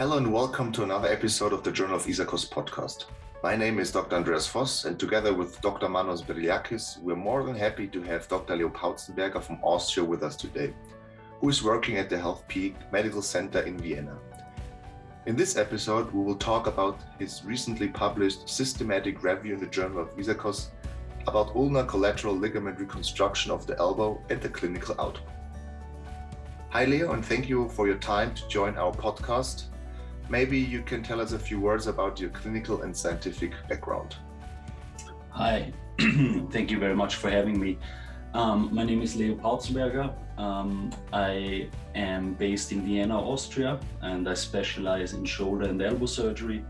Hello and welcome to another episode of the Journal of ISAKOS podcast. My name is Dr. Andreas Voss, and together with Dr. Manos Berliakis, we're more than happy to have Dr. Leo Pauzenberger from Austria with us today, who is working at the Health Peak Medical Center in Vienna. In this episode, we will talk about his recently published systematic review in the Journal of ISAKOS about ulnar collateral ligament reconstruction of the elbow and the clinical outcome. Hi, Leo, and thank you for your time to join our podcast. Maybe you can tell us a few words about your clinical and scientific background. Hi, thank you very much for having me. Um, my name is Leo Pauzenberger. Um, I am based in Vienna, Austria, and I specialize in shoulder and elbow surgery.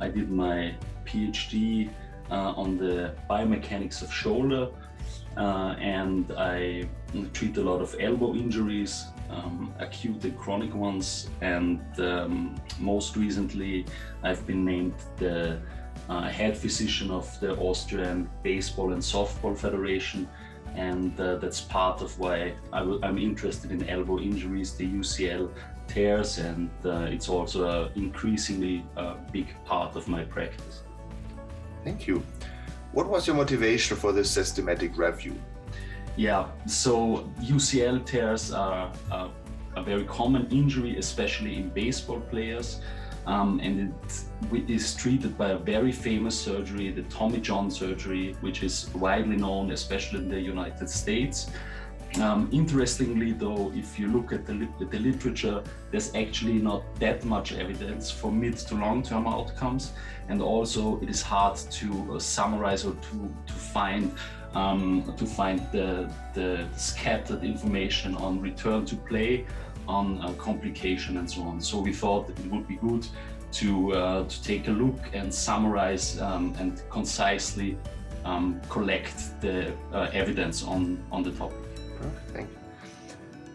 I did my PhD uh, on the biomechanics of shoulder, uh, and I treat a lot of elbow injuries, um, acute and chronic ones, and um, most recently, I've been named the uh, head physician of the Austrian Baseball and Softball Federation, and uh, that's part of why i w- I'm interested in elbow injuries, the UCL tears, and uh, it's also an increasingly uh, big part of my practice. Thank you. What was your motivation for this systematic review? Yeah, so UCL tears are a, very common injury, especially in baseball players. Um, and it is treated by a very famous surgery, the Tommy John surgery, which is widely known, especially in the United States. Um, interestingly, though, if you look at the, the, literature, there's actually not that much evidence for mid to long term outcomes. And also, it is hard to uh, summarize or to, to find um, to find the, the scattered information on return to play, on uh, complication, and so on. So we thought it would be good to uh, to take a look and summarize um, and concisely um, collect the uh, evidence on on the topic. Thank you.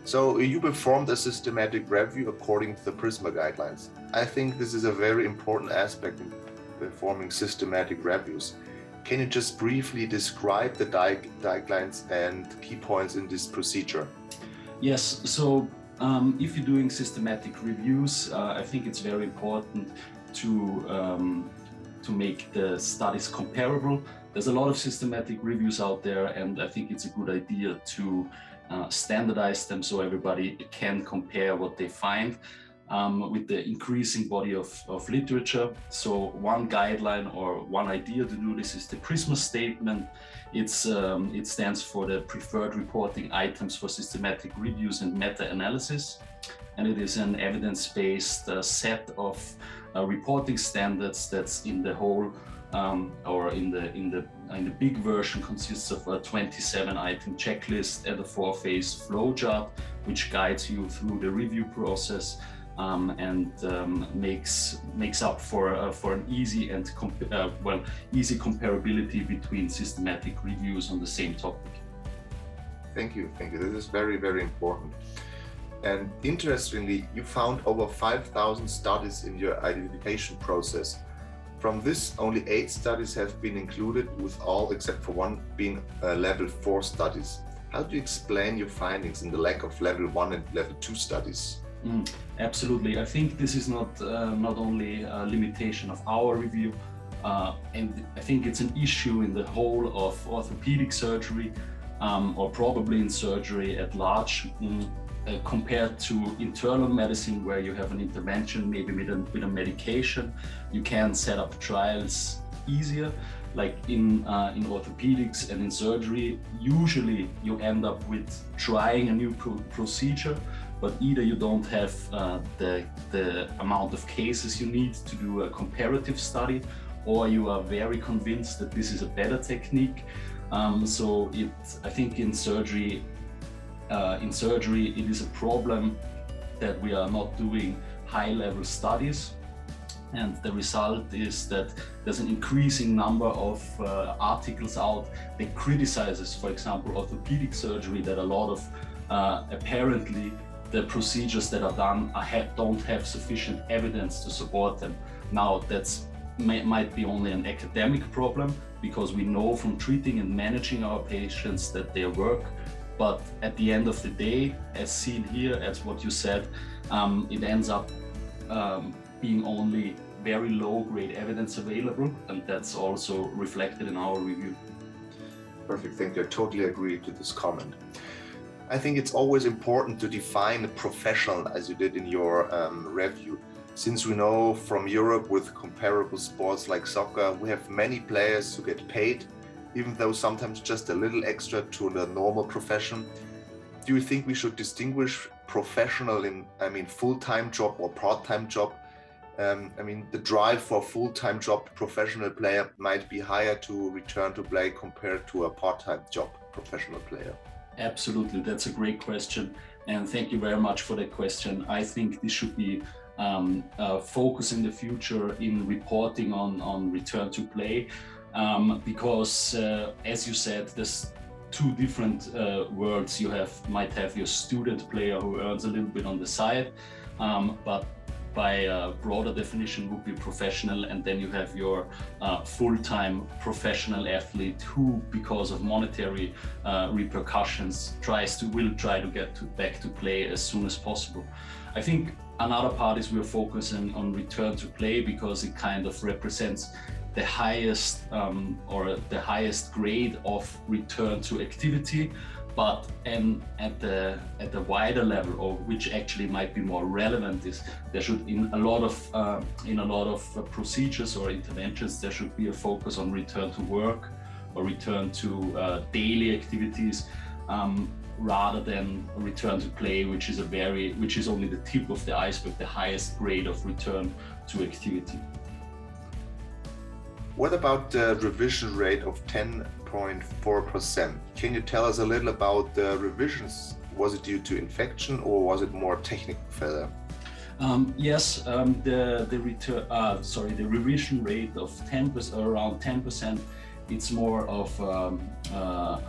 So you performed a systematic review according to the PRISMA guidelines. I think this is a very important aspect in performing systematic reviews. Can you just briefly describe the guidelines and key points in this procedure? Yes, so um, if you're doing systematic reviews, uh, I think it's very important to um, to make the studies comparable. There's a lot of systematic reviews out there, and I think it's a good idea to uh, standardize them so everybody can compare what they find um, with the increasing body of, of literature. So one guideline or one idea to do this is the PRISMA statement. It's, um, it stands for the preferred reporting items for systematic reviews and meta-analysis. And it is an evidence-based uh, set of uh, reporting standards that's in the whole um, or in the in the in the big version consists of a 27 item checklist and a four phase flowchart which guides you through the review process um, and um, makes makes up for uh, for an easy and uh, well easy comparability between systematic reviews on the same topic. Thank you, thank you. This is very very important. And interestingly, you found over 5,000 studies in your identification process. From this, only eight studies have been included, with all except for one being uh, level four studies. How do you explain your findings in the lack of level one and level two studies? Mm, absolutely. I think this is not uh, not only a limitation of our review, uh, and I think it's an issue in the whole of orthopedic surgery, um, or probably in surgery at large, mm, uh, compared to internal medicine, where you have an intervention, maybe with a, with a medication, you can set up trials easier. Like in uh, in orthopedics and in surgery, usually you end up with trying a new pro- procedure but either you don't have uh, the, the amount of cases you need to do a comparative study or you are very convinced that this is a better technique. Um, so it, I think in surgery, uh, in surgery, it is a problem that we are not doing high-level studies, and the result is that there's an increasing number of uh, articles out that criticizes, for example, orthopedic surgery that a lot of uh, apparently the procedures that are done are, don't have sufficient evidence to support them. Now, that's may, might be only an academic problem because we know from treating and managing our patients that they work. But at the end of the day, as seen here, as what you said, um, it ends up um, being only very low grade evidence available, and that's also reflected in our review. Perfect, thank you. I totally agree to this comment. I think it's always important to define a professional as you did in your um, review. Since we know from Europe with comparable sports like soccer, we have many players who get paid, even though sometimes just a little extra to the normal profession. Do you think we should distinguish professional in, I mean, full-time job or part-time job? Um, I mean, the drive for a full-time job professional player might be higher to return to play compared to a part-time job professional player. Absolutely, that's a great question, and thank you very much for that question. I think this should be um, uh, focus in the future in reporting on on return to play, um, because uh, as you said, there's two different uh, worlds. You have might have your student player who earns a little bit on the side, um, but by a broader definition would be professional and then you have your uh, full-time professional athlete who because of monetary uh, repercussions tries to will try to get to, back to play as soon as possible. I think another part is we're focusing on return to play because it kind of represents the highest um, or the highest grade of return to activity but at the at the wider level or which actually might be more relevant is there should in a lot of uh, in a lot of uh, procedures or interventions there should be a focus on return to work or return to uh, daily activities um, rather than return to play which is a very which is only the tip of the iceberg the highest grade of return to activity what about the revision rate of 10.4%? Can you tell us a little about the revisions? Was it due to infection or was it more technical failure? Um, yes, um, the the return, uh, sorry, the revision rate of 10 percent, around 10 percent. It's more of um, uh,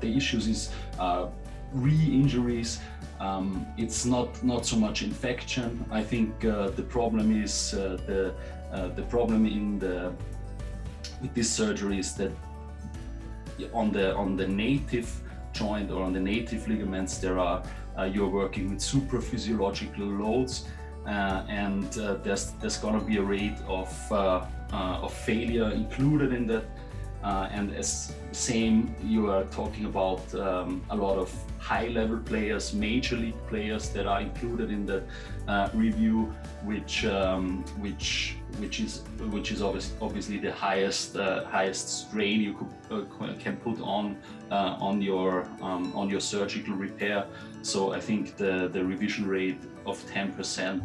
the issues is uh, re-injuries. Um, it's not not so much infection. I think uh, the problem is uh, the uh, the problem in the with this surgery is that on the on the native joint or on the native ligaments there are uh, you're working with super supraphysiological loads uh, and uh, there's there's going to be a rate of uh, uh, of failure included in that uh, and as same you are talking about um, a lot of high level players major league players that are included in the review which um, which which is which is obviously obviously the highest uh, highest strain you could, uh, can put on uh, on your um, on your surgical repair. So I think the the revision rate of 10%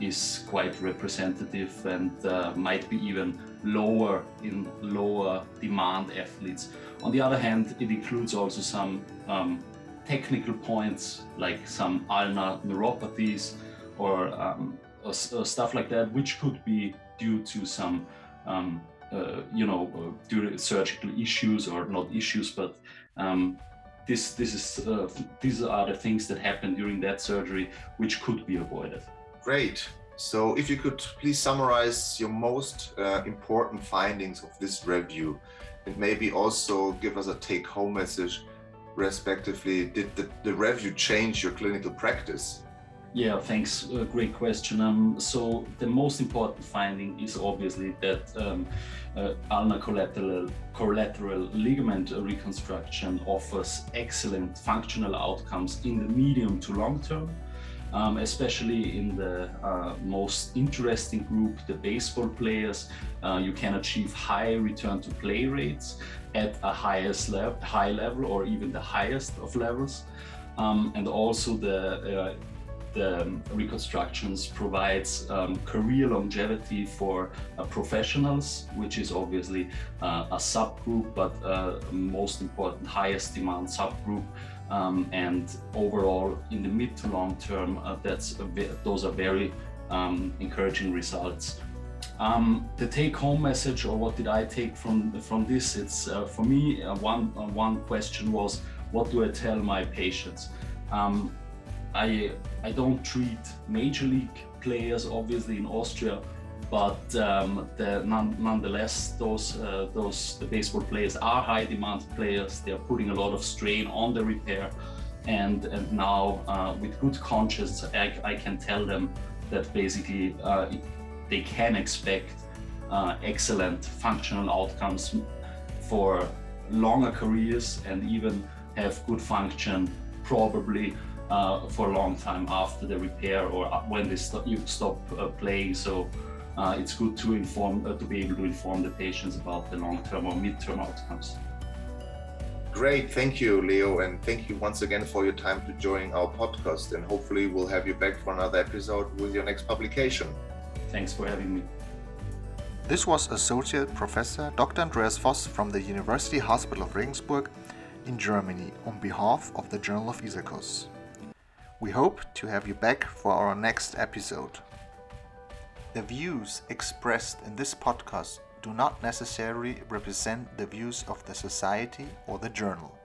is quite representative and uh, might be even lower in lower demand athletes. On the other hand, it includes also some um, technical points like some ulnar neuropathies or um, or, or stuff like that, which could be due to some, um, uh, you know, uh, surgical issues or not issues, but um, this this is uh, these are the things that happen during that surgery, which could be avoided. Great. So, if you could please summarize your most uh, important findings of this review, and maybe also give us a take-home message, respectively. Did the, the review change your clinical practice? Yeah, thanks. Uh, great question. Um, so the most important finding is obviously that um, uh, ulnar collateral, collateral ligament reconstruction offers excellent functional outcomes in the medium to long term, um, especially in the uh, most interesting group, the baseball players. Uh, you can achieve high return to play rates at a highest level, high level, or even the highest of levels. Um, and also the uh, the reconstructions provides um, career longevity for uh, professionals, which is obviously uh, a subgroup, but uh, most important, highest demand subgroup. Um, and overall, in the mid to long term, uh, that's those are very um, encouraging results. Um, the take-home message, or what did I take from from this? It's uh, for me uh, one one question was, what do I tell my patients? Um, I I don't treat major league players obviously in Austria, but um, the, none, nonetheless those uh, those the baseball players are high demand players. They are putting a lot of strain on the repair, and and now uh, with good conscience I, I, can tell them that basically uh, they can expect uh, excellent functional outcomes for longer careers and even have good function probably uh, for a long time after the repair or when they st- you stop uh, playing. So uh, it's good to inform uh, to be able to inform the patients about the long-term or mid-term outcomes. Great, thank you, Leo, and thank you once again for your time to join our podcast. And hopefully, we'll have you back for another episode with your next publication. Thanks for having me. This was Associate Professor Dr. Andreas Voss from the University Hospital of Regensburg in Germany on behalf of the Journal of ISAKOS. We hope to have you back for our next episode. The views expressed in this podcast do not necessarily represent the views of the Society or the journal.